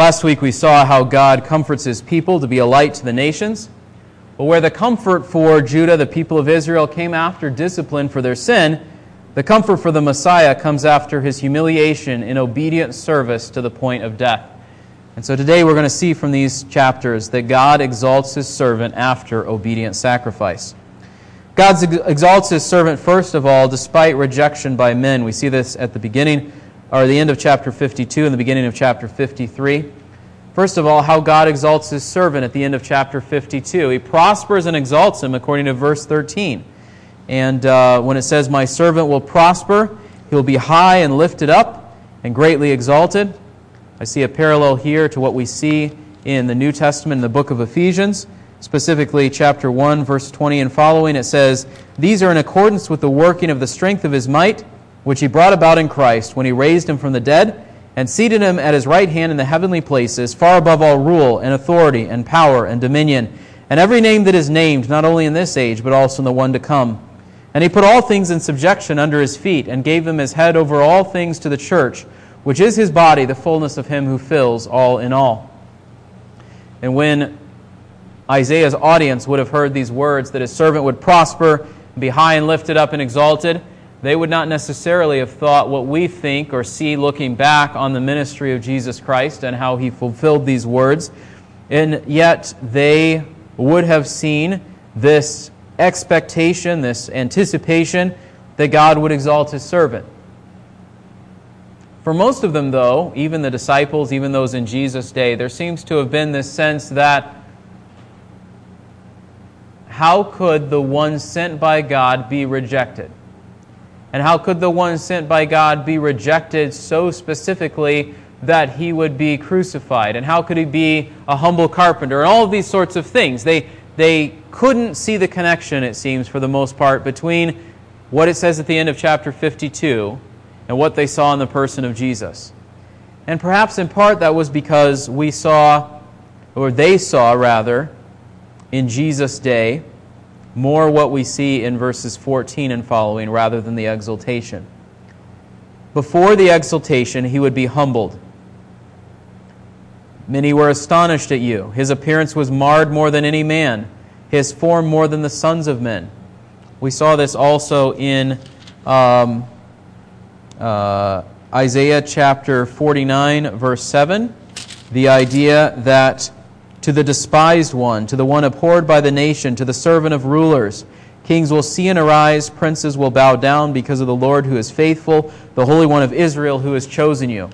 Last week we saw how God comforts his people to be a light to the nations. But where the comfort for Judah, the people of Israel, came after discipline for their sin, the comfort for the Messiah comes after his humiliation in obedient service to the point of death. And so today we're going to see from these chapters that God exalts his servant after obedient sacrifice. God exalts his servant, first of all, despite rejection by men. We see this at the beginning, or the end of chapter 52 and the beginning of chapter 53. First of all, how God exalts his servant at the end of chapter 52. He prospers and exalts him according to verse 13. And uh, when it says, My servant will prosper, he'll be high and lifted up and greatly exalted. I see a parallel here to what we see in the New Testament in the book of Ephesians, specifically chapter 1, verse 20 and following. It says, These are in accordance with the working of the strength of his might, which he brought about in Christ when he raised him from the dead and seated him at his right hand in the heavenly places, far above all rule and authority and power and dominion, and every name that is named, not only in this age, but also in the one to come. And he put all things in subjection under his feet, and gave him his head over all things to the church which is his body, the fullness of him who fills all in all. And when Isaiah's audience would have heard these words that his servant would prosper, be high and lifted up and exalted, they would not necessarily have thought what we think or see looking back on the ministry of Jesus Christ and how he fulfilled these words. And yet they would have seen this expectation, this anticipation that God would exalt his servant. For most of them, though, even the disciples, even those in Jesus' day, there seems to have been this sense that how could the one sent by God be rejected? And how could the one sent by God be rejected so specifically that he would be crucified? And how could he be a humble carpenter? And all of these sorts of things. They, they couldn't see the connection, it seems, for the most part, between what it says at the end of chapter 52 and what they saw in the person of Jesus. And perhaps in part that was because we saw, or they saw rather, in Jesus' day, more what we see in verses 14 and following rather than the exaltation. Before the exaltation, he would be humbled. Many were astonished at you. His appearance was marred more than any man, his form more than the sons of men. We saw this also in um, uh, Isaiah chapter 49, verse 7, the idea that to the despised one, to the one abhorred by the nation, to the servant of rulers, kings will see and arise, princes will bow down because of the Lord who is faithful, the Holy One of Israel who has chosen you.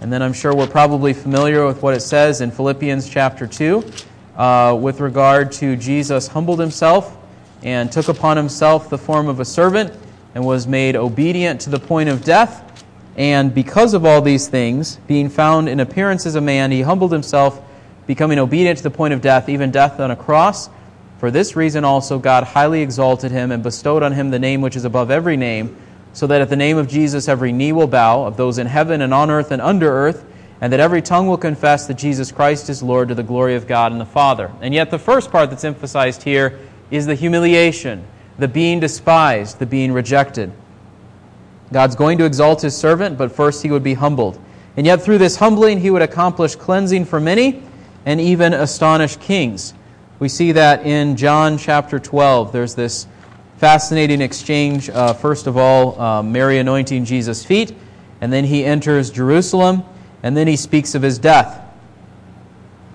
And then I'm sure we're probably familiar with what it says in Philippians chapter 2 uh, with regard to Jesus humbled himself and took upon himself the form of a servant and was made obedient to the point of death. And because of all these things, being found in appearance as a man, he humbled himself, becoming obedient to the point of death, even death on a cross. For this reason also God highly exalted him and bestowed on him the name which is above every name, so that at the name of Jesus every knee will bow, of those in heaven and on earth and under earth, and that every tongue will confess that Jesus Christ is Lord to the glory of God and the Father. And yet the first part that's emphasized here is the humiliation the being despised, the being rejected. God's going to exalt his servant, but first he would be humbled. And yet, through this humbling, he would accomplish cleansing for many and even astonish kings. We see that in John chapter 12. There's this fascinating exchange. Uh, first of all, uh, Mary anointing Jesus' feet, and then he enters Jerusalem, and then he speaks of his death.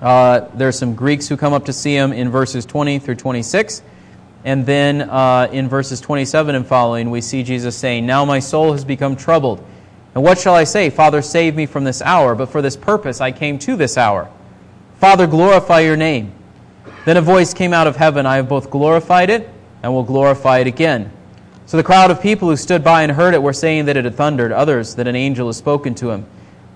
Uh, there are some Greeks who come up to see him in verses 20 through 26. And then uh, in verses 27 and following, we see Jesus saying, Now my soul has become troubled. And what shall I say? Father, save me from this hour, but for this purpose I came to this hour. Father, glorify your name. Then a voice came out of heaven I have both glorified it and will glorify it again. So the crowd of people who stood by and heard it were saying that it had thundered, others that an angel had spoken to him.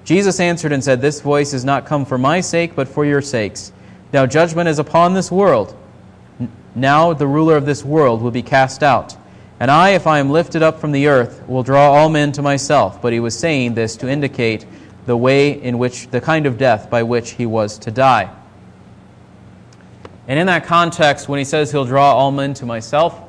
Jesus answered and said, This voice has not come for my sake, but for your sakes. Now judgment is upon this world. Now the ruler of this world will be cast out. And I, if I am lifted up from the earth, will draw all men to myself. But he was saying this to indicate the way in which, the kind of death by which he was to die. And in that context, when he says he'll draw all men to myself,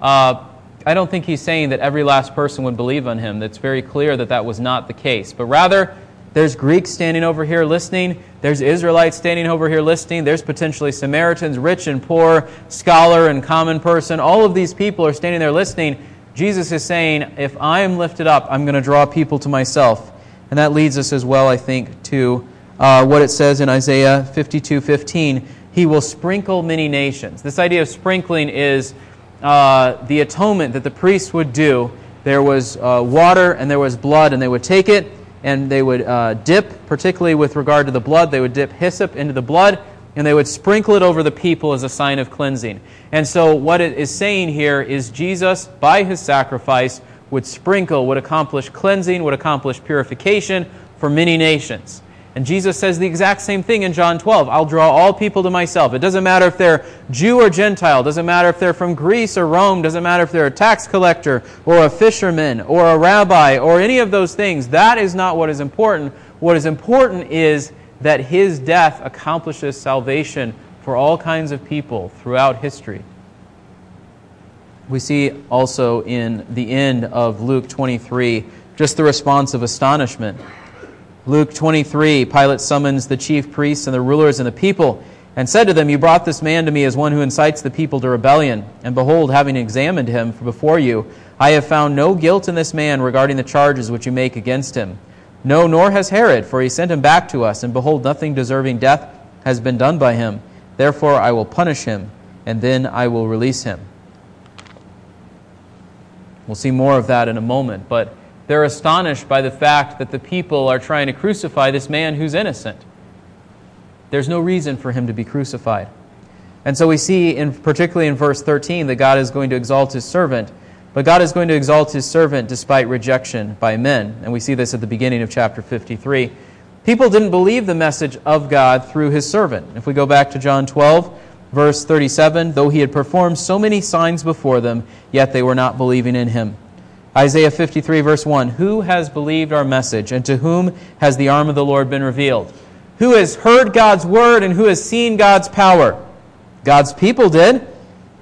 uh, I don't think he's saying that every last person would believe on him. It's very clear that that was not the case. But rather, There's Greeks standing over here listening. There's Israelites standing over here listening. There's potentially Samaritans, rich and poor, scholar and common person. All of these people are standing there listening. Jesus is saying, if I am lifted up, I'm going to draw people to myself. And that leads us as well, I think, to uh, what it says in Isaiah 52 15. He will sprinkle many nations. This idea of sprinkling is uh, the atonement that the priests would do. There was uh, water and there was blood, and they would take it and they would uh, dip, particularly with regard to the blood, they would dip hyssop into the blood and they would sprinkle it over the people as a sign of cleansing. And so, what it is saying here is Jesus, by his sacrifice, would sprinkle, would accomplish cleansing, would accomplish purification for many nations. And Jesus says the exact same thing in John 12. I'll draw all people to myself. It doesn't matter if they're Jew or Gentile. Doesn't matter if they're from Greece or Rome. Doesn't matter if they're a tax collector or a fisherman or a rabbi or any of those things. That is not what is important. What is important is that his death accomplishes salvation for all kinds of people throughout history. We see also in the end of Luke 23 just the response of astonishment. Luke 23, Pilate summons the chief priests and the rulers and the people and said to them, You brought this man to me as one who incites the people to rebellion. And behold, having examined him before you, I have found no guilt in this man regarding the charges which you make against him. No, nor has Herod, for he sent him back to us, and behold, nothing deserving death has been done by him. Therefore I will punish him, and then I will release him. We'll see more of that in a moment, but they're astonished by the fact that the people are trying to crucify this man who's innocent. There's no reason for him to be crucified. And so we see, in, particularly in verse 13, that God is going to exalt his servant. But God is going to exalt his servant despite rejection by men. And we see this at the beginning of chapter 53. People didn't believe the message of God through his servant. If we go back to John 12, verse 37, though he had performed so many signs before them, yet they were not believing in him. Isaiah 53, verse 1 Who has believed our message, and to whom has the arm of the Lord been revealed? Who has heard God's word, and who has seen God's power? God's people did.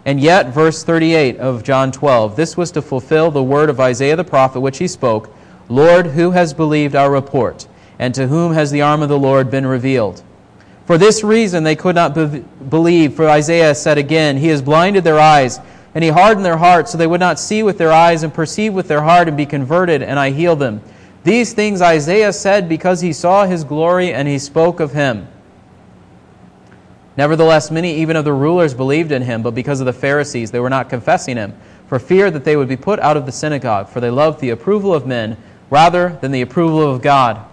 And yet, verse 38 of John 12, this was to fulfill the word of Isaiah the prophet, which he spoke Lord, who has believed our report? And to whom has the arm of the Lord been revealed? For this reason they could not be- believe, for Isaiah said again, He has blinded their eyes and he hardened their hearts so they would not see with their eyes and perceive with their heart and be converted, and I heal them. These things Isaiah said because he saw his glory and he spoke of him. Nevertheless, many even of the rulers believed in him, but because of the Pharisees they were not confessing him, for fear that they would be put out of the synagogue, for they loved the approval of men rather than the approval of God.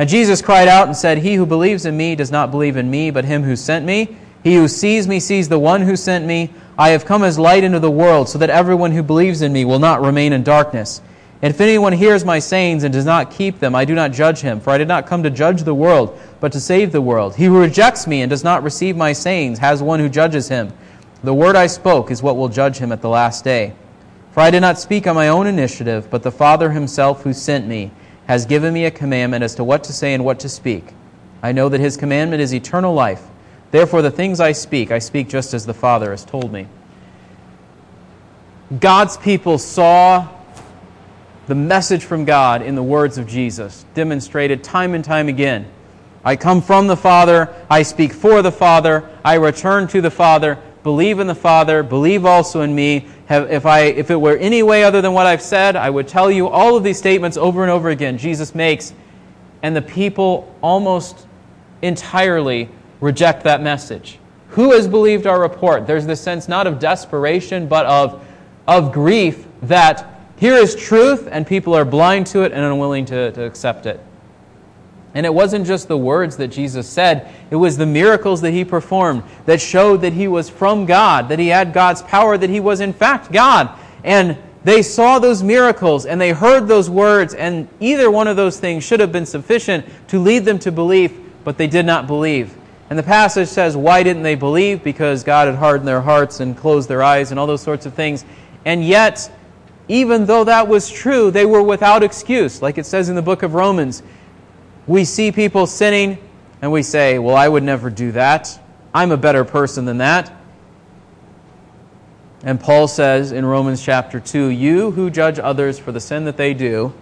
And Jesus cried out and said, He who believes in me does not believe in me, but him who sent me. He who sees me sees the one who sent me. I have come as light into the world, so that everyone who believes in me will not remain in darkness. And if anyone hears my sayings and does not keep them, I do not judge him, for I did not come to judge the world, but to save the world. He who rejects me and does not receive my sayings has one who judges him. The word I spoke is what will judge him at the last day. For I did not speak on my own initiative, but the Father himself who sent me has given me a commandment as to what to say and what to speak. I know that his commandment is eternal life. Therefore, the things I speak, I speak just as the Father has told me. God's people saw the message from God in the words of Jesus, demonstrated time and time again. I come from the Father, I speak for the Father, I return to the Father, believe in the Father, believe also in me. Have, if, I, if it were any way other than what I've said, I would tell you all of these statements over and over again Jesus makes, and the people almost entirely reject that message. Who has believed our report? There's this sense not of desperation, but of, of grief that here is truth and people are blind to it and unwilling to, to accept it. And it wasn't just the words that Jesus said, it was the miracles that he performed that showed that he was from God, that he had God's power, that he was in fact God. And they saw those miracles and they heard those words, and either one of those things should have been sufficient to lead them to belief, but they did not believe. And the passage says, why didn't they believe? Because God had hardened their hearts and closed their eyes and all those sorts of things. And yet, even though that was true, they were without excuse. Like it says in the book of Romans, we see people sinning and we say, well, I would never do that. I'm a better person than that. And Paul says in Romans chapter 2, you who judge others for the sin that they do,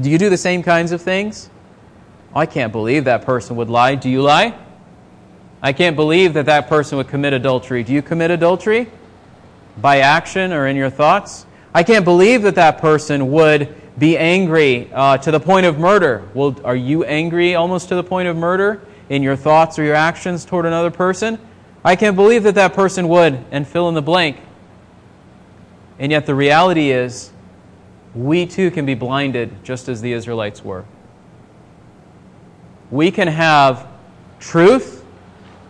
do you do the same kinds of things? I can't believe that person would lie. Do you lie? I can't believe that that person would commit adultery. Do you commit adultery? By action or in your thoughts? I can't believe that that person would be angry uh, to the point of murder. Well, are you angry almost to the point of murder in your thoughts or your actions toward another person? I can't believe that that person would, and fill in the blank. And yet the reality is, we too can be blinded just as the Israelites were. We can have truth.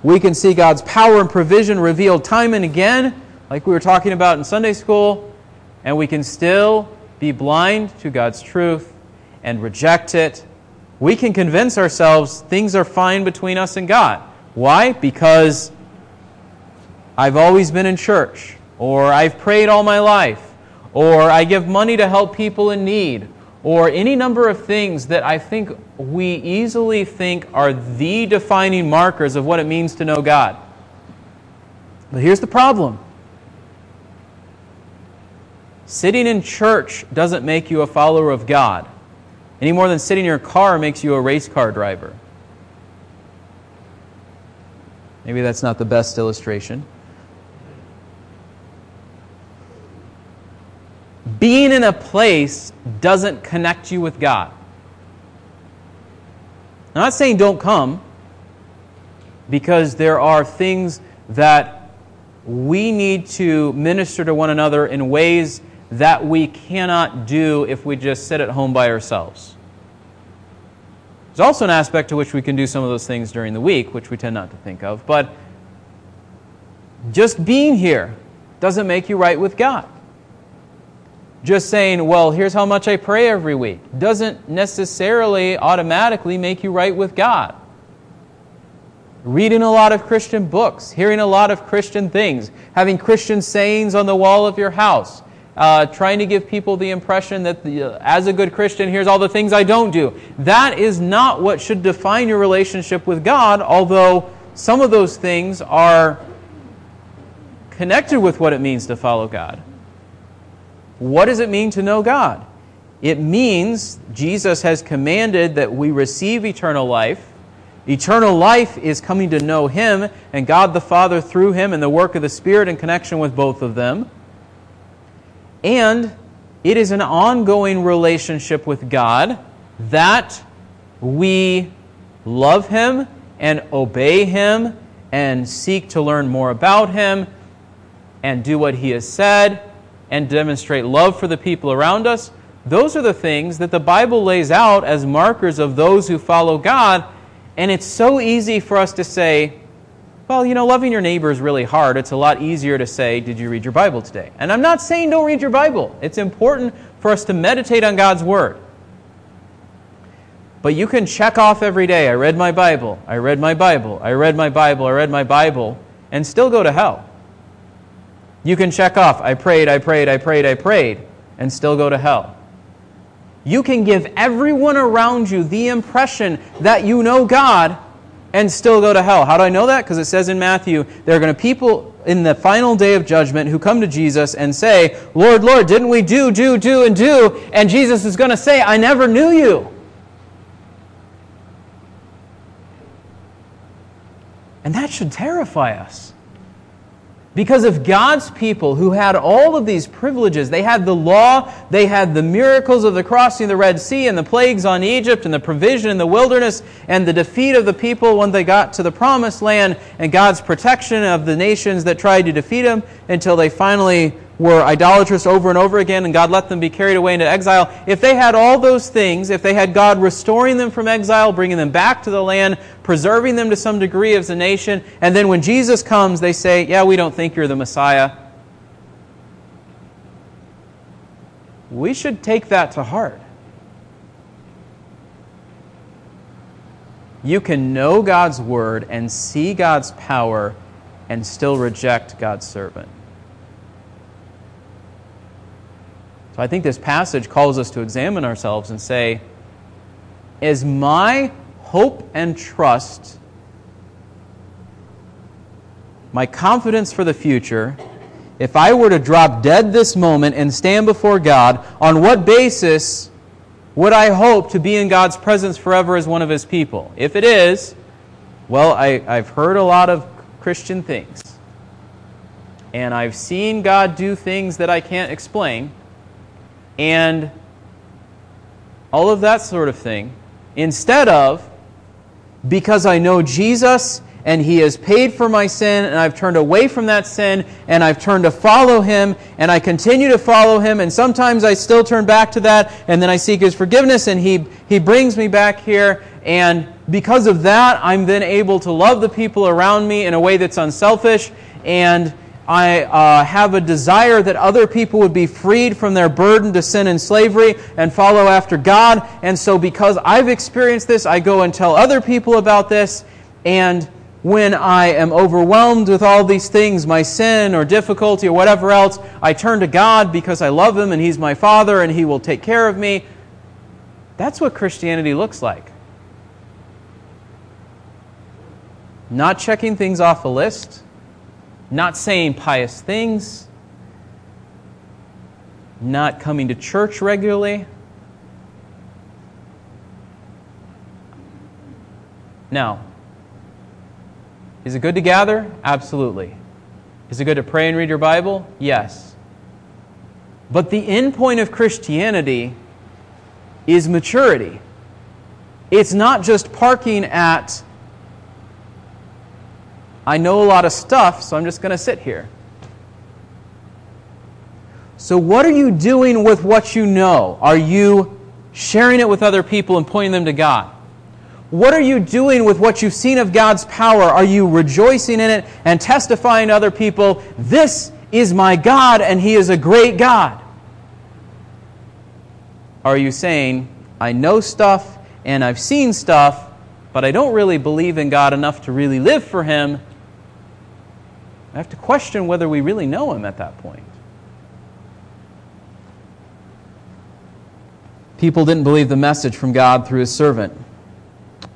We can see God's power and provision revealed time and again, like we were talking about in Sunday school, and we can still be blind to God's truth and reject it. We can convince ourselves things are fine between us and God. Why? Because I've always been in church, or I've prayed all my life, or I give money to help people in need, or any number of things that I think we easily think are the defining markers of what it means to know God. But here's the problem sitting in church doesn't make you a follower of God any more than sitting in your car makes you a race car driver. Maybe that's not the best illustration. being in a place doesn't connect you with God. I'm not saying don't come, because there are things that we need to minister to one another in ways that we cannot do if we just sit at home by ourselves. There's also an aspect to which we can do some of those things during the week, which we tend not to think of, but just being here doesn't make you right with God just saying, well, here's how much I pray every week, doesn't necessarily automatically make you right with God. Reading a lot of Christian books, hearing a lot of Christian things, having Christian sayings on the wall of your house, uh, trying to give people the impression that the, uh, as a good Christian, here's all the things I don't do. That is not what should define your relationship with God, although some of those things are connected with what it means to follow God. What does it mean to know God? It means Jesus has commanded that we receive eternal life. Eternal life is coming to know Him and God the Father through Him and the work of the Spirit in connection with both of them. And it is an ongoing relationship with God that we love Him and obey Him and seek to learn more about Him and do what He has said and demonstrate love for the people around us, those are the things that the Bible lays out as markers of those who follow God. And it's so easy for us to say, well, you know, loving your neighbor is really hard. It's a lot easier to say, did you read your Bible today? And I'm not saying don't read your Bible. It's important for us to meditate on God's Word. But you can check off every day, I read my Bible, I read my Bible, I read my Bible, I read my Bible, and still go to hell. You can check off, I prayed, I prayed, I prayed, I prayed, and still go to hell. You can give everyone around you the impression that you know God and still go to hell. How do I know that? Because it says in Matthew, there are going to people in the final day of judgment who come to Jesus and say, Lord, Lord, didn't we do, do, do, and do? And Jesus is going to say, I never knew you. And that should terrify us. Because of God's people who had all of these privileges, they had the law, they had the miracles of the crossing of the Red Sea and the plagues on Egypt and the provision in the wilderness and the defeat of the people when they got to the promised land and God's protection of the nations that tried to defeat them until they finally were idolatrous over and over again and God let them be carried away into exile, if they had all those things, if they had God restoring them from exile, bringing them back to the land, preserving them to some degree as a nation, and then when Jesus comes, they say, Yeah, we don't think you're the Messiah. We should take that to heart. You can know God's word and see God's power and still reject God's servant. I think this passage calls us to examine ourselves and say, is my hope and trust, my confidence for the future, if I were to drop dead this moment and stand before God, on what basis Would I hope to be in God's presence forever as one of His people? If it is, well, I, I've heard a lot of Christian things. And I've seen God do things that I can't explain. And all of that sort of thing. Instead of, because I know Jesus and He has paid for my sin, and I've turned away from that sin, and I've turned to follow Him, and I continue to follow Him, and sometimes I still turn back to that, and then I seek His forgiveness, and He, he brings me back here, and because of that, I'm then able to love the people around me in a way that's unselfish, and I uh, have a desire that other people would be freed from their burden to sin and slavery and follow after God. And so, because I've experienced this, I go and tell other people about this. And when I am overwhelmed with all these things, my sin or difficulty or whatever else, I turn to God because I love Him and He's my Father and He will take care of me. That's what Christianity looks like. Not checking things off a list not saying pious things, not coming to church regularly. Now, is it good to gather? Absolutely. Is it good to pray and read your Bible? Yes. But the end point of Christianity is maturity. It's not just parking at I know a lot of stuff, so I'm just going to sit here. So, what are you doing with what you know? Are you sharing it with other people and pointing them to God? What are you doing with what you've seen of God's power? Are you rejoicing in it and testifying to other people, this is my God and He is a great God? Are you saying, I know stuff and I've seen stuff, but I don't really believe in God enough to really live for Him, I have to question whether we really know him at that point. People didn't believe the message from God through his servant.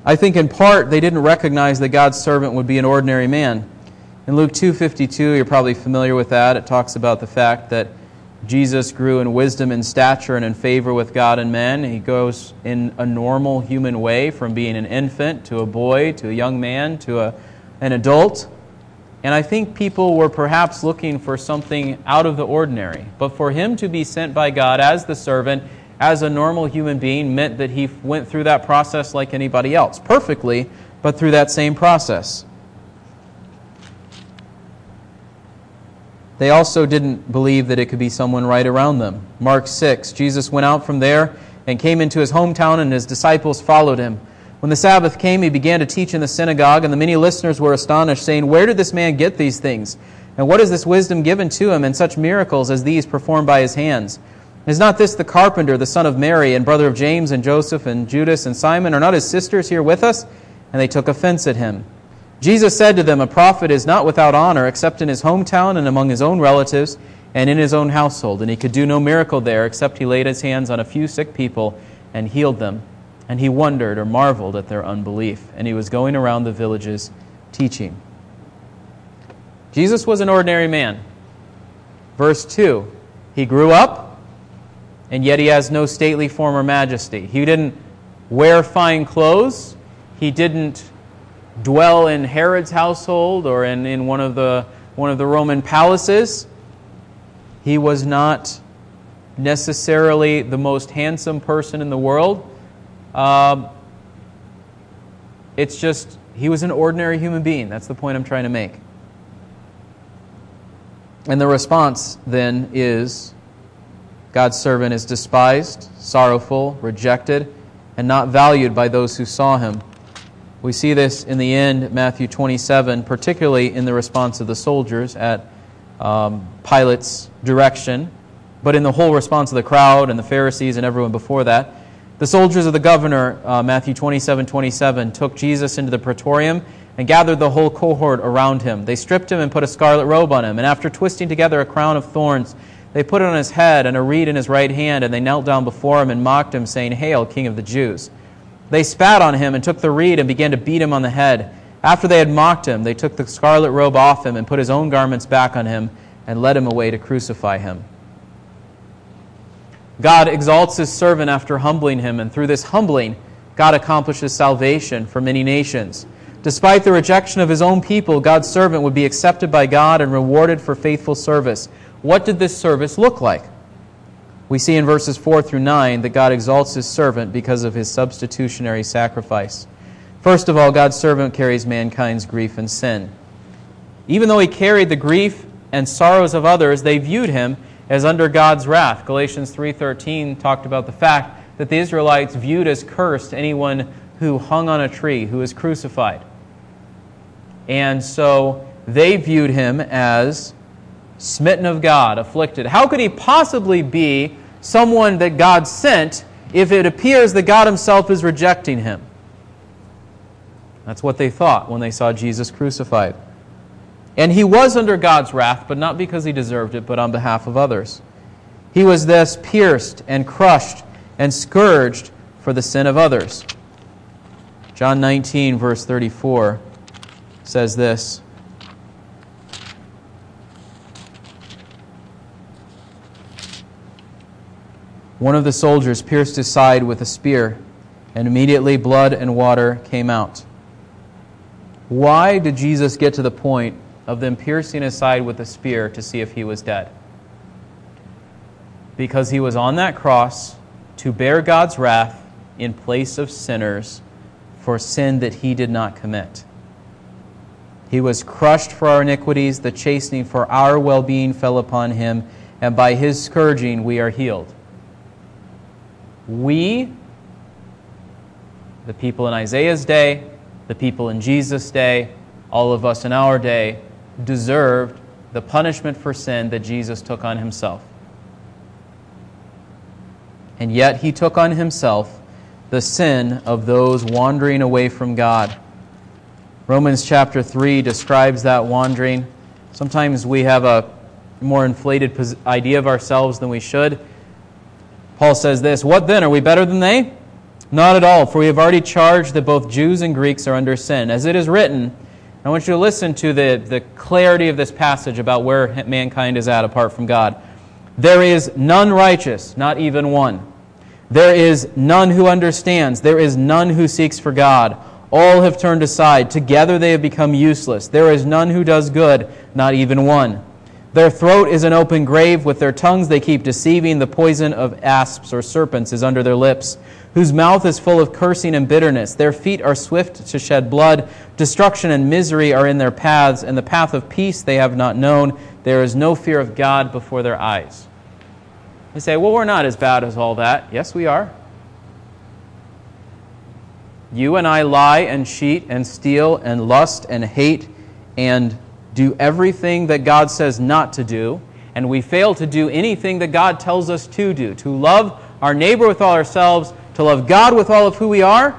I think in part they didn't recognize that God's servant would be an ordinary man. In Luke 2:52, you're probably familiar with that. It talks about the fact that Jesus grew in wisdom and stature and in favor with God and men. He goes in a normal human way from being an infant to a boy to a young man to a, an adult. And I think people were perhaps looking for something out of the ordinary. But for him to be sent by God as the servant, as a normal human being, meant that he went through that process like anybody else, perfectly, but through that same process. They also didn't believe that it could be someone right around them. Mark 6 Jesus went out from there and came into his hometown, and his disciples followed him. When the Sabbath came, he began to teach in the synagogue, and the many listeners were astonished, saying, Where did this man get these things? And what is this wisdom given to him, and such miracles as these performed by his hands? Is not this the carpenter, the son of Mary, and brother of James, and Joseph, and Judas, and Simon? Are not his sisters here with us? And they took offense at him. Jesus said to them, A prophet is not without honor, except in his hometown and among his own relatives and in his own household. And he could do no miracle there, except he laid his hands on a few sick people and healed them. And he wondered or marveled at their unbelief. And he was going around the villages teaching. Jesus was an ordinary man. Verse 2 He grew up, and yet he has no stately form or majesty. He didn't wear fine clothes. He didn't dwell in Herod's household or in, in one, of the, one of the Roman palaces. He was not necessarily the most handsome person in the world. Um, it's just, he was an ordinary human being. That's the point I'm trying to make. And the response then is God's servant is despised, sorrowful, rejected, and not valued by those who saw him. We see this in the end, Matthew 27, particularly in the response of the soldiers at um, Pilate's direction, but in the whole response of the crowd and the Pharisees and everyone before that. The soldiers of the governor, uh, Matthew 27 27, took Jesus into the praetorium and gathered the whole cohort around him. They stripped him and put a scarlet robe on him, and after twisting together a crown of thorns, they put it on his head and a reed in his right hand, and they knelt down before him and mocked him, saying, Hail, King of the Jews! They spat on him and took the reed and began to beat him on the head. After they had mocked him, they took the scarlet robe off him and put his own garments back on him and led him away to crucify him. God exalts his servant after humbling him, and through this humbling, God accomplishes salvation for many nations. Despite the rejection of his own people, God's servant would be accepted by God and rewarded for faithful service. What did this service look like? We see in verses 4 through 9 that God exalts his servant because of his substitutionary sacrifice. First of all, God's servant carries mankind's grief and sin. Even though he carried the grief and sorrows of others, they viewed him as under God's wrath. Galatians 3:13 talked about the fact that the Israelites viewed as cursed anyone who hung on a tree, who was crucified. And so they viewed him as smitten of God, afflicted. How could he possibly be someone that God sent if it appears that God himself is rejecting him? That's what they thought when they saw Jesus crucified. And he was under God's wrath, but not because he deserved it, but on behalf of others. He was thus pierced and crushed and scourged for the sin of others. John 19, verse 34 says this One of the soldiers pierced his side with a spear, and immediately blood and water came out. Why did Jesus get to the point of them piercing his side with a spear to see if he was dead? Because he was on that cross to bear God's wrath in place of sinners for sin that he did not commit. He was crushed for our iniquities, the chastening for our well being fell upon him, and by his scourging we are healed. We, the people in Isaiah's day, the people in Jesus' day, all of us in our day, deserved the punishment for sin that Jesus took on himself. And yet he took on himself the sin of those wandering away from God. Romans chapter 3 describes that wandering. Sometimes we have a more inflated idea of ourselves than we should. Paul says this What then? Are we better than they? Not at all, for we have already charged that both Jews and Greeks are under sin. As it is written, I want you to listen to the, the clarity of this passage about where mankind is at apart from God. There is none righteous, not even one. There is none who understands. There is none who seeks for God. All have turned aside. Together they have become useless. There is none who does good, not even one. Their throat is an open grave. With their tongues they keep deceiving. The poison of asps or serpents is under their lips whose mouth is full of cursing and bitterness. Their feet are swift to shed blood. Destruction and misery are in their paths, and the path of peace they have not known. There is no fear of God before their eyes. We say, well, we're not as bad as all that. Yes, we are. You and I lie and cheat and steal and lust and hate and do everything that God says not to do, and we fail to do anything that God tells us to do, to love our neighbor with all ourselves to love God with all of who we are,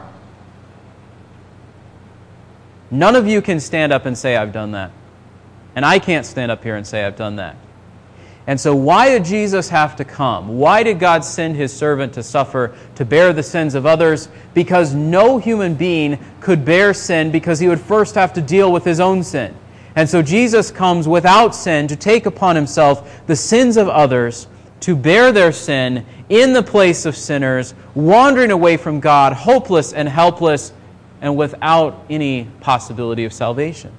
none of you can stand up and say, I've done that. And I can't stand up here and say, I've done that. And so, why did Jesus have to come? Why did God send his servant to suffer, to bear the sins of others? Because no human being could bear sin because he would first have to deal with his own sin. And so, Jesus comes without sin to take upon himself the sins of others to bear their sin in the place of sinners, wandering away from God, hopeless and helpless, and without any possibility of salvation.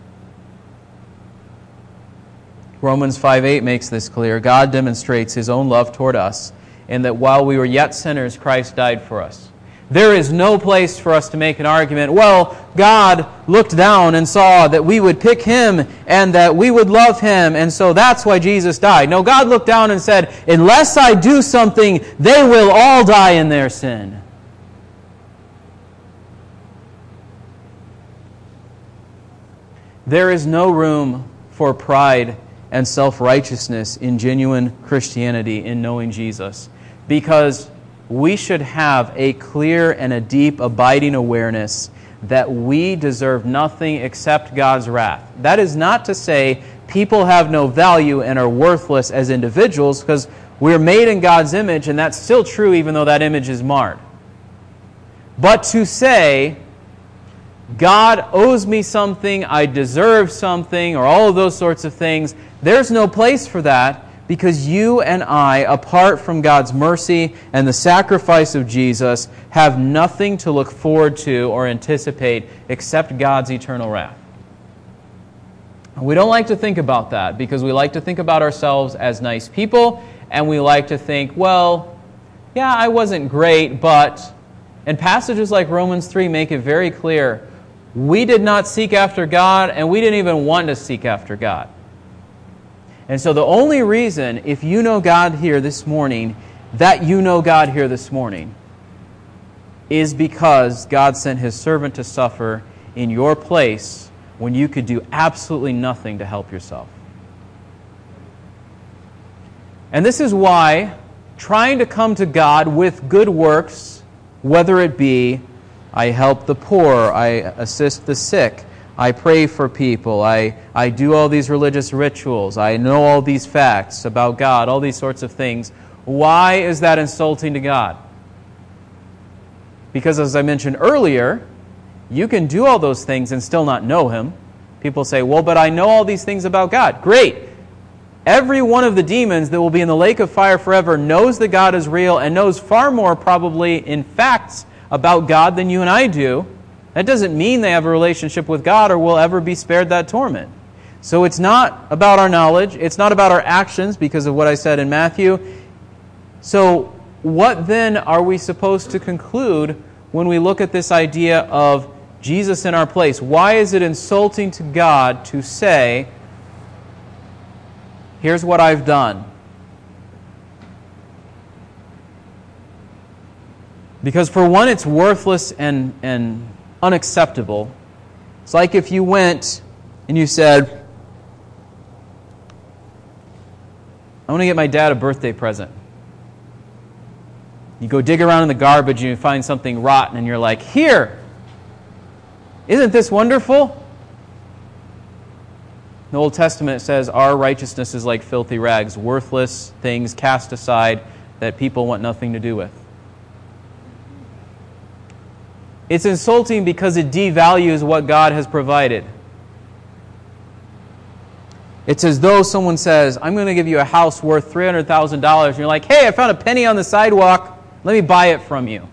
Romans 5 8 makes this clear. God demonstrates his own love toward us in that while we were yet sinners, Christ died for us. There is no place for us to make an argument. Well, God looked down and saw that we would pick Him and that we would love Him, and so that's why Jesus died. No, God looked down and said, Unless I do something, they will all die in their sin. There is no room for pride and self righteousness in genuine Christianity in knowing Jesus because we should have a clear and a deep, abiding awareness that we deserve nothing except God's wrath. That is not to say people have no value and are worthless as individuals, because we're made in God's image, and that's still true even though that image is marred. But to say, God owes me something, I deserve something, or all of those sorts of things, there's no place for that Because you and I, apart from God's mercy and the sacrifice of Jesus, have nothing to look forward to or anticipate except God's eternal wrath. We don't like to think about that because we like to think about ourselves as nice people and we like to think, well, yeah, I wasn't great, but. And passages like Romans 3 make it very clear we did not seek after God and we didn't even want to seek after God. And so the only reason, if you know God here this morning, that you know God here this morning, is because God sent his servant to suffer in your place when you could do absolutely nothing to help yourself. And this is why trying to come to God with good works, whether it be I help the poor, I assist the sick, I pray for people, I, I do all these religious rituals, I know all these facts about God, all these sorts of things, why is that insulting to God? Because as I mentioned earlier, you can do all those things and still not know Him. People say, well, but I know all these things about God. Great. Every one of the demons that will be in the lake of fire forever knows that God is real and knows far more, probably, in facts about God than you and I do. That doesn't mean they have a relationship with God or will ever be spared that torment. So it's not about our knowledge, it's not about our actions because of what I said in Matthew. So, what then are we supposed to conclude when we look at this idea of Jesus in our place. Why is it insulting to God to say, Here's what I've done? Because, for one, it's worthless and, and unacceptable. It's like if you went and you said, I want to get my dad a birthday present. You go dig around in the garbage and you find something rotten, and you're like, Here, isn't this wonderful? The Old Testament says our righteousness is like filthy rags, worthless things cast aside that people want nothing to do with. It's insulting because it devalues what God has provided. It's as though someone says, I'm going to give you a house worth $300,000. And you're like, hey, I found a penny on the sidewalk. Let me buy it from you.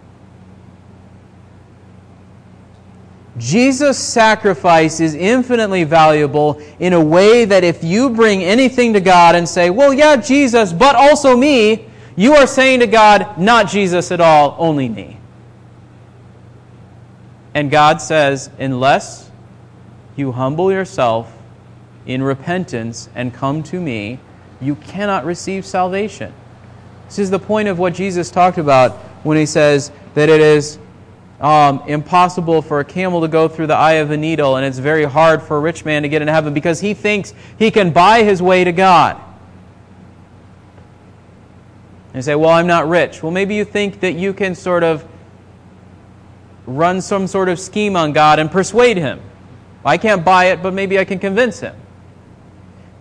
Jesus' sacrifice is infinitely valuable in a way that if you bring anything to God and say, well, yeah, Jesus, but also me, you are saying to God, not Jesus at all, only me. And God says, unless you humble yourself in repentance and come to me, you cannot receive salvation. This is the point of what Jesus talked about when he says that it is um, impossible for a camel to go through the eye of a needle, and it's very hard for a rich man to get into heaven because he thinks he can buy his way to God. And say, Well, I'm not rich. Well, maybe you think that you can sort of run some sort of scheme on God and persuade him. I can't buy it, but maybe I can convince him.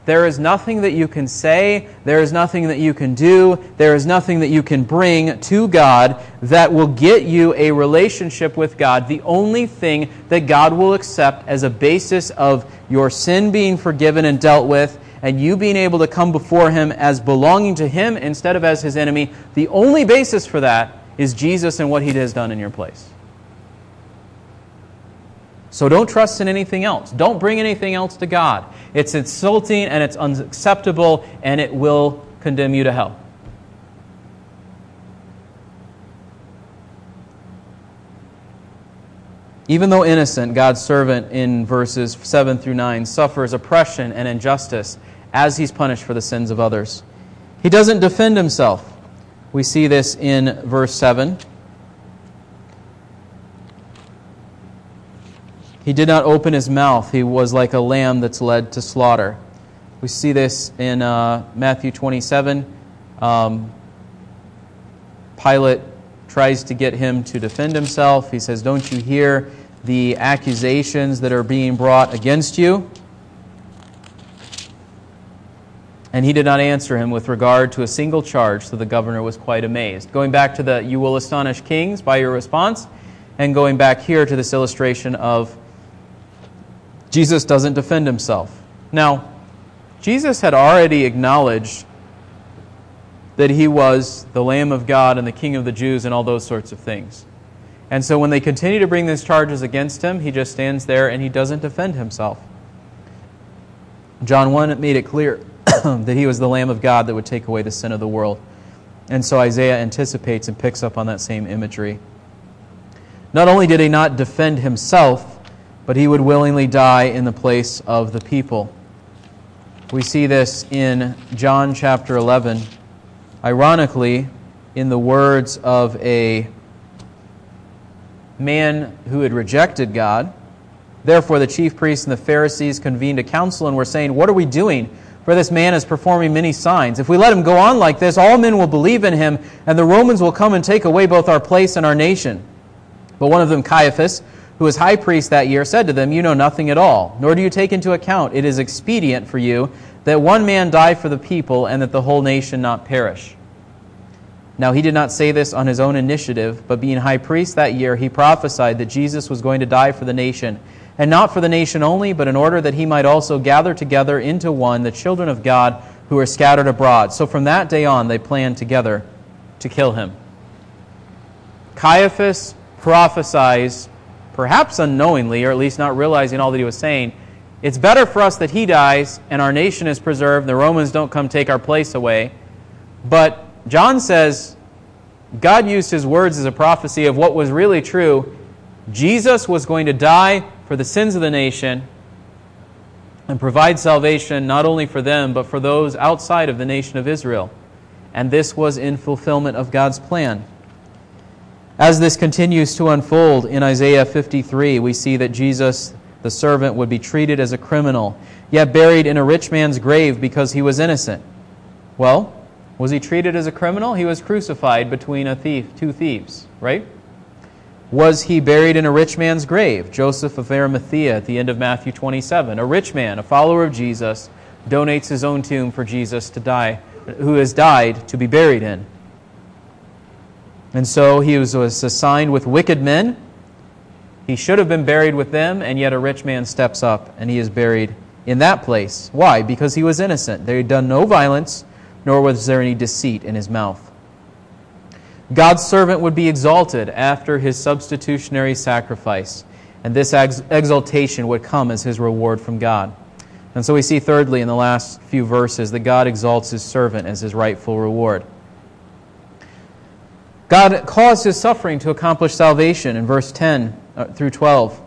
There is nothing that you can say, there is nothing that you can do, there is nothing that you can bring to God that will get you a relationship with God. The only thing that God will accept as a basis of your sin being forgiven and dealt with, and you being able to come before Him as belonging to Him instead of as His enemy, the only basis for that is Jesus and what He has done in your place. So don't trust in anything else. Don't bring anything else to God. It's insulting and it's unacceptable and it will condemn you to hell. Even though innocent, God's servant in verses 7 through 9 suffers oppression and injustice as he's punished for the sins of others. He doesn't defend himself. We see this in verse 7. He did not open his mouth. He was like a lamb that's led to slaughter. We see this in uh, Matthew 27. Um, Pilate tries to get him to defend himself. He says, Don't you hear the accusations that are being brought against you? And he did not answer him with regard to a single charge, so the governor was quite amazed. Going back to the you will astonish kings by your response, and going back here to this illustration of Jesus doesn't defend himself. Now, Jesus had already acknowledged that he was the Lamb of God and the King of the Jews and all those sorts of things. And so when they continue to bring these charges against him, he just stands there and he doesn't defend himself. John 1 made it clear that he was the Lamb of God that would take away the sin of the world. And so Isaiah anticipates and picks up on that same imagery. Not only did he not defend himself, but he would willingly die in the place of the people. We see this in John chapter 11. Ironically, in the words of a man who had rejected God. Therefore, the chief priests and the Pharisees convened a council and were saying, What are we doing? For this man is performing many signs. If we let him go on like this, all men will believe in him, and the Romans will come and take away both our place and our nation. But one of them, Caiaphas, who was high priest that year, said to them, You know nothing at all, nor do you take into account it is expedient for you that one man die for the people, and that the whole nation not perish. Now, he did not say this on his own initiative, but being high priest that year, he prophesied that Jesus was going to die for the nation, and not for the nation only, but in order that he might also gather together into one the children of God who are scattered abroad. So from that day on, they planned together to kill him. Caiaphas prophesies, perhaps unknowingly, or at least not realizing all that he was saying, it's better for us that he dies and our nation is preserved, and the Romans don't come take our place away. But John says God used his words as a prophecy of what was really true. Jesus was going to die for the sins of the nation and provide salvation not only for them, but for those outside of the nation of Israel. And this was in fulfillment of God's plan. As this continues to unfold in Isaiah 53, we see that Jesus, the servant, would be treated as a criminal, yet buried in a rich man's grave because he was innocent. Well, was he treated as a criminal? He was crucified between a thief, two thieves, right? Was he buried in a rich man's grave? Joseph of Arimathea at the end of Matthew 27. A rich man, a follower of Jesus, donates his own tomb for Jesus to die, who has died to be buried in. And so he was, was assigned with wicked men. He should have been buried with them, and yet a rich man steps up and he is buried in that place. Why? Because he was innocent. They had done no violence, nor was there any deceit in his mouth. God's servant would be exalted after his substitutionary sacrifice, and this ex- exaltation would come as his reward from God. And so we see, thirdly, in the last few verses, that God exalts his servant as his rightful reward. God caused his suffering to accomplish salvation in verse 10 uh, through 12.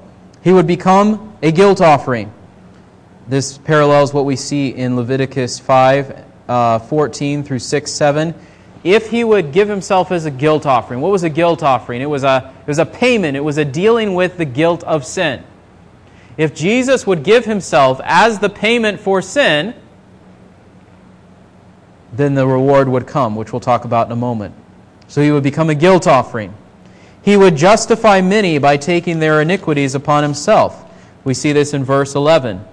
He would become a guilt offering. This parallels what we see in Leviticus 5 uh, 14 through 6 7 if he would give himself as a guilt offering what was a guilt offering? It was a, it was a payment. It was a dealing with the guilt of sin. If jesus would give himself as the payment for sin then the reward would come which we'll talk about in a moment so he would become a guilt offering he would justify many by taking their iniquities upon himself we see this in verse 11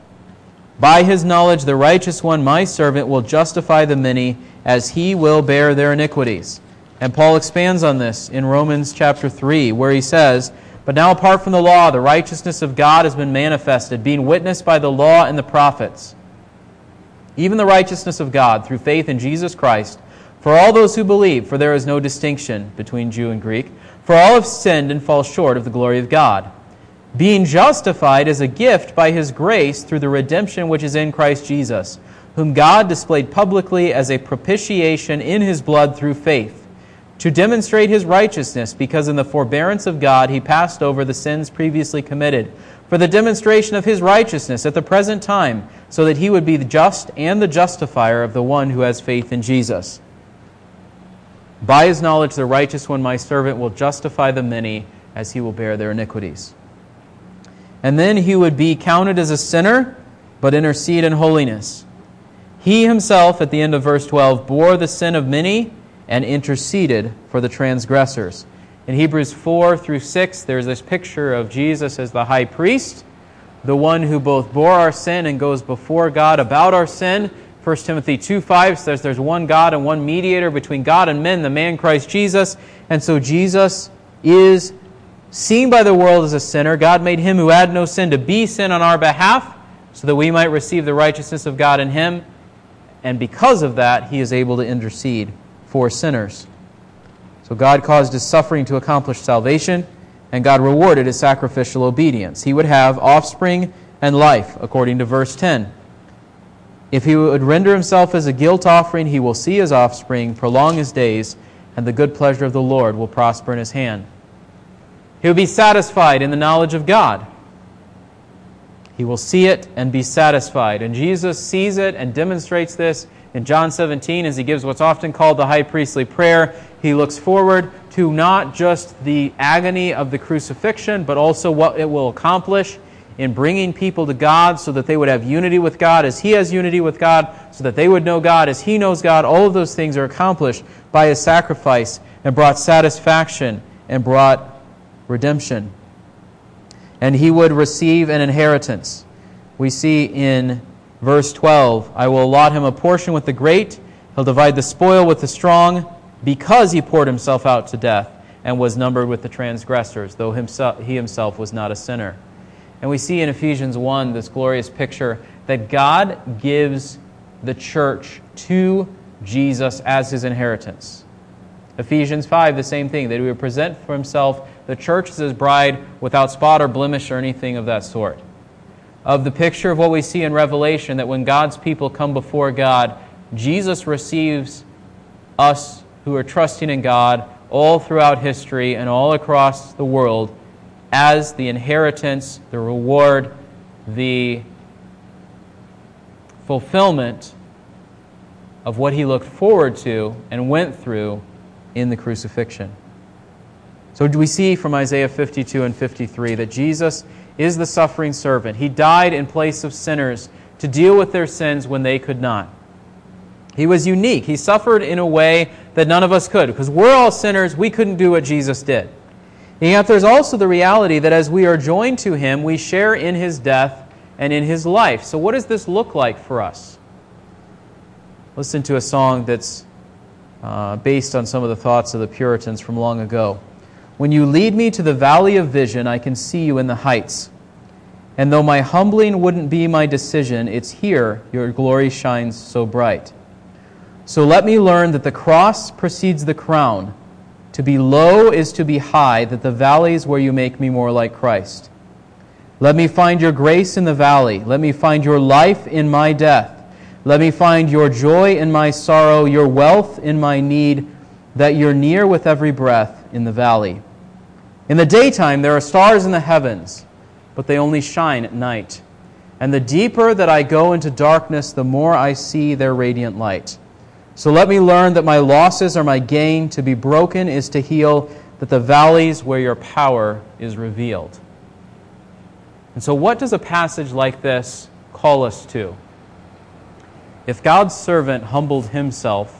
by his knowledge, the righteous one, my servant, will justify the many, as he will bear their iniquities. And Paul expands on this in Romans chapter 3, where he says, But now, apart from the law, the righteousness of God has been manifested, being witnessed by the law and the prophets. Even the righteousness of God through faith in Jesus Christ, for all those who believe, for there is no distinction between Jew and Greek, for all have sinned and fall short of the glory of God being justified as a gift by his grace through the redemption which is in Christ Jesus, whom God displayed publicly as a propitiation in his blood through faith, to demonstrate his righteousness, because in the forbearance of God he passed over the sins previously committed, for the demonstration of his righteousness at the present time, so that he would be the just and the justifier of the one who has faith in Jesus. By his knowledge, the righteous one, my servant, will justify the many, as he will bear their iniquities and then he would be counted as a sinner, but intercede in holiness. He himself, at the end of verse 12, bore the sin of many and interceded for the transgressors. In Hebrews 4 through 6, there's this picture of Jesus as the high priest, the one who both bore our sin and goes before God about our sin. 1 Timothy 2 5 says there's one God and one mediator between God and men, the man Christ Jesus. And so Jesus is seen by the world as a sinner, God made him who had no sin to be sin on our behalf so that we might receive the righteousness of God in him. And because of that, he is able to intercede for sinners. So God caused his suffering to accomplish salvation, and God rewarded his sacrificial obedience. He would have offspring and life, according to verse 10. If he would render himself as a guilt offering, he will see his offspring, prolong his days, and the good pleasure of the Lord will prosper in his hand. He will be satisfied in the knowledge of God. He will see it and be satisfied. And Jesus sees it and demonstrates this in John 17 as he gives what's often called the high priestly prayer. He looks forward to not just the agony of the crucifixion, but also what it will accomplish in bringing people to God so that they would have unity with God as He has unity with God, so that they would know God as He knows God. All of those things are accomplished by His sacrifice and brought satisfaction and brought redemption. And He would receive an inheritance. We see in verse 12 I will allot him a portion with the great, he'll divide the spoil with the strong, because he poured himself out to death and was numbered with the transgressors, though himself, he himself was not a sinner. And we see in Ephesians 1 this glorious picture that God gives the church to Jesus as his inheritance. Ephesians 5, the same thing, that he would present for himself the church as his bride without spot or blemish or anything of that sort. Of the picture of what we see in Revelation, that when God's people come before God, Jesus receives us who are trusting in God all throughout history and all across the world as the inheritance, the reward, the fulfillment of what he looked forward to and went through in the crucifixion. So, do we see from Isaiah 52 and 53 that Jesus is the suffering servant? He died in place of sinners to deal with their sins when they could not. He was unique. He suffered in a way that none of us could because we're all sinners. We couldn't do what Jesus did. And yet there's also the reality that as we are joined to him, we share in his death and in his life. So, what does this look like for us? Listen to a song that's uh, based on some of the thoughts of the Puritans from long ago. When you lead me to the valley of vision, I can see you in the heights. And though my humbling wouldn't be my decision, it's here your glory shines so bright. So let me learn that the cross precedes the crown to be low is to be high, that the valley is where you make me more like Christ. Let me find your grace in the valley. Let me find your life in my death. Let me find your joy in my sorrow, your wealth in my need, that you're near with every breath in the valley. In the daytime, there are stars in the heavens, but they only shine at night. And the deeper that I go into darkness, the more I see their radiant light. So let me learn that my losses are my gain. To be broken is to heal, that the valleys where your power is revealed. And so, what does a passage like this call us to? If God's servant humbled himself,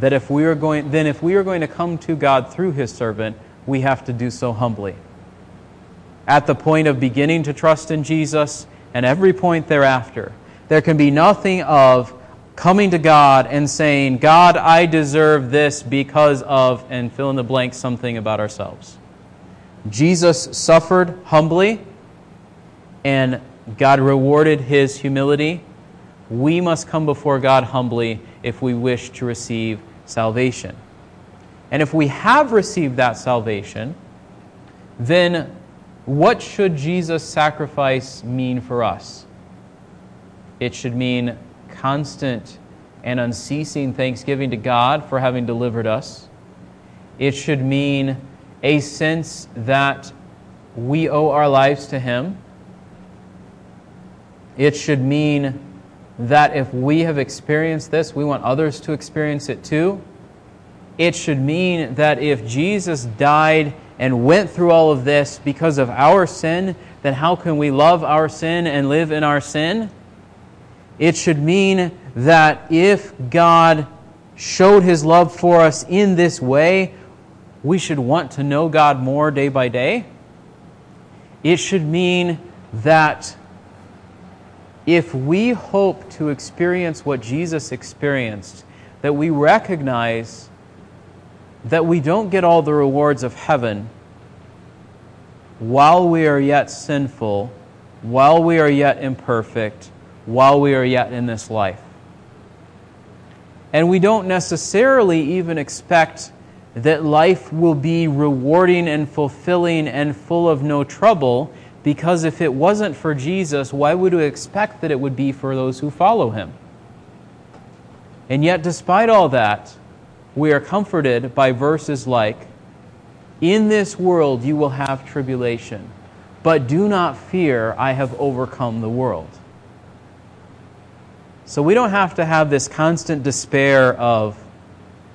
that if we are going, then if we are going to come to God through his servant, we have to do so humbly. At the point of beginning to trust in Jesus and every point thereafter, there can be nothing of coming to God and saying, God, I deserve this because of, and fill in the blank something about ourselves. Jesus suffered humbly, and God rewarded his humility. We must come before God humbly if we wish to receive salvation. And if we have received that salvation, then what should Jesus' sacrifice mean for us? It should mean constant and unceasing thanksgiving to God for having delivered us. It should mean a sense that we owe our lives to Him. It should mean that if we have experienced this, we want others to experience it too. It should mean that if Jesus died and went through all of this because of our sin, then how can we love our sin and live in our sin? It should mean that if God showed his love for us in this way, we should want to know God more day by day. It should mean that if we hope to experience what Jesus experienced, that we recognize that we don't get all the rewards of heaven while we are yet sinful, while we are yet imperfect, while we are yet in this life. And we don't necessarily even expect that life will be rewarding and fulfilling and full of no trouble, because if it wasn't for Jesus, why would we expect that it would be for those who follow him? And yet, despite all that, we are comforted by verses like, In this world you will have tribulation, but do not fear, I have overcome the world. So we don't have to have this constant despair of,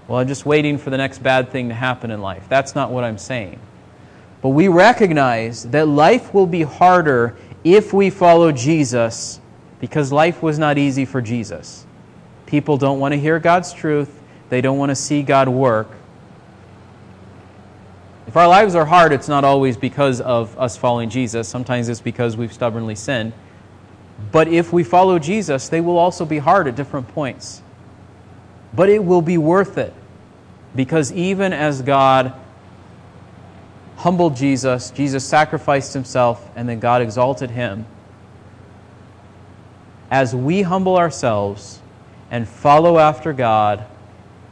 well, I'm just waiting for the next bad thing to happen in life. That's not what I'm saying. But we recognize that life will be harder if we follow Jesus because life was not easy for Jesus. People don't want to hear God's truth, they don't want to see God work. If our lives are hard, it's not always because of us following Jesus. Sometimes it's because we've stubbornly sinned. But if we follow Jesus, they will also be hard at different points. But it will be worth it. Because even as God humbled Jesus, Jesus sacrificed himself, and then God exalted him. As we humble ourselves and follow after God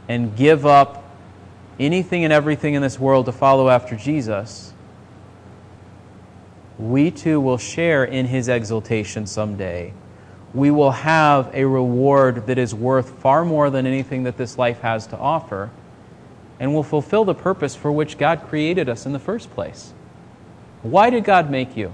and give up anything and everything in this world to follow after Jesus, we too will share in his exaltation someday. We will have a reward that is worth far more than anything that this life has to offer, and will fulfill the purpose for which God created us in the first place. Why did God make you?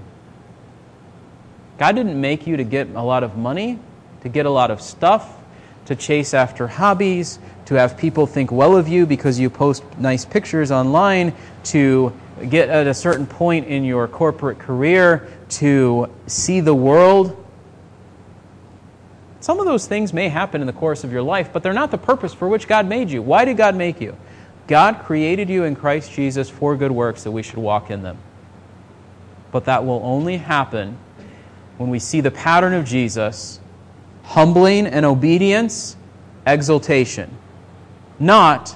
God didn't make you to get a lot of money, to get a lot of stuff, to chase after hobbies, to have people think well of you because you post nice pictures online, to get at a certain point in your corporate career, to see the world. Some of those things may happen in the course of your life, but they're not the purpose for which God made you. Why did God make you? God created you in Christ Jesus for good works that we should walk in them. But that will only happen when we see the pattern of Jesus humbling and obedience, exaltation. Not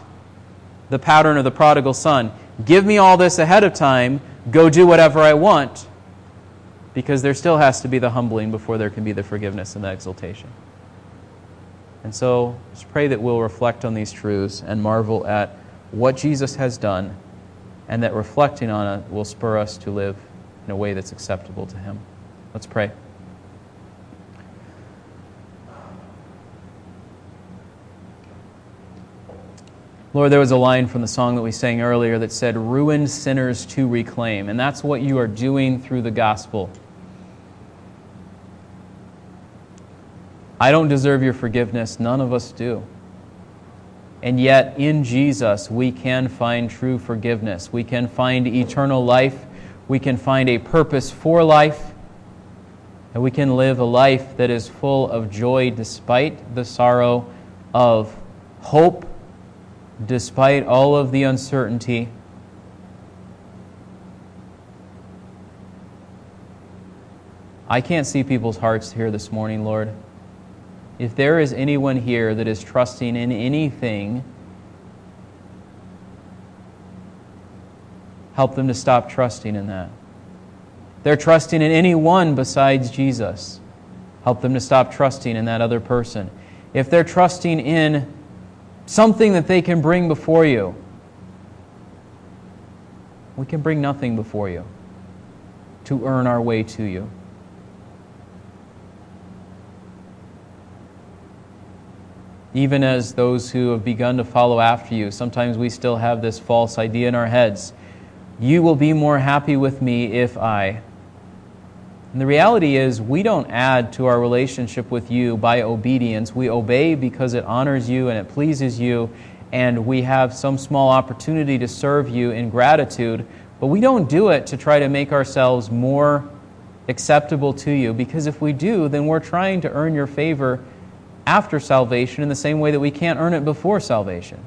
the pattern of the prodigal son give me all this ahead of time, go do whatever I want, because there still has to be the humbling before there can be the forgiveness and the exaltation. And so, let's pray that we'll reflect on these truths and marvel at what Jesus has done, and that reflecting on it will spur us to live in a way that's acceptable to Him. Let's pray. Lord, there was a line from the song that we sang earlier that said, Ruined sinners to reclaim. And that's what you are doing through the gospel. I don't deserve your forgiveness. None of us do. And yet, in Jesus, we can find true forgiveness. We can find eternal life. We can find a purpose for life. And we can live a life that is full of joy despite the sorrow, of hope despite all of the uncertainty. I can't see people's hearts here this morning, Lord. If there is anyone here that is trusting in anything, help them to stop trusting in that. They're trusting in anyone besides Jesus. Help them to stop trusting in that other person. If they're trusting in something that they can bring before you. We can bring nothing before you to earn our way to you. Even as those who have begun to follow after you, sometimes we still have this false idea in our heads. You will be more happy with me if I. And the reality is, we don't add to our relationship with you by obedience. We obey because it honors you and it pleases you, and we have some small opportunity to serve you in gratitude. But we don't do it to try to make ourselves more acceptable to you, because if we do, then we're trying to earn your favor after salvation in the same way that we can't earn it before salvation.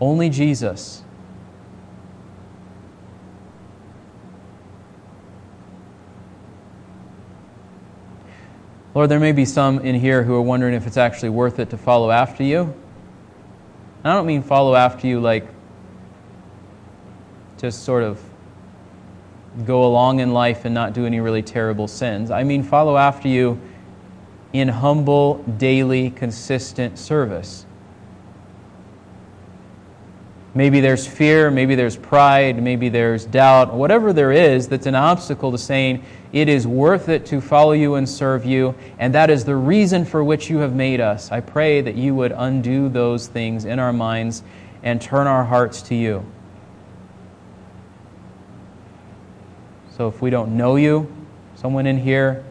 Only Jesus Lord, there may be some in here who are wondering if it's actually worth it to follow after you. And I don't mean follow after you like just sort of go along in life and not do any really terrible sins. I mean follow after you in humble, daily, consistent service. Maybe there's fear, maybe there's pride, maybe there's doubt, whatever there is that's an obstacle to saying it is worth it to follow you and serve you, and that is the reason for which you have made us. I pray that you would undo those things in our minds and turn our hearts to you. So if we don't know you, someone in here,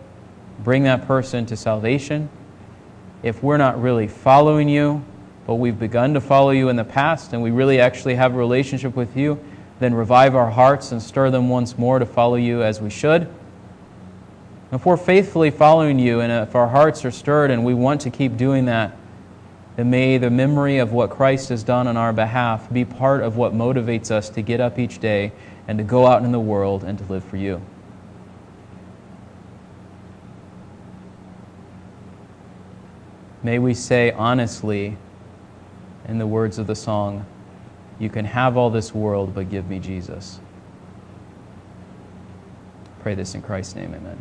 bring that person to salvation. If we're not really following you, but we've begun to follow you in the past and we really actually have a relationship with you, then revive our hearts and stir them once more to follow you as we should. If we're faithfully following you and if our hearts are stirred and we want to keep doing that, then may the memory of what Christ has done on our behalf be part of what motivates us to get up each day and to go out in the world and to live for you. May we say honestly, in the words of the song, You can have all this world, but give me Jesus. Pray this in Christ's name, amen.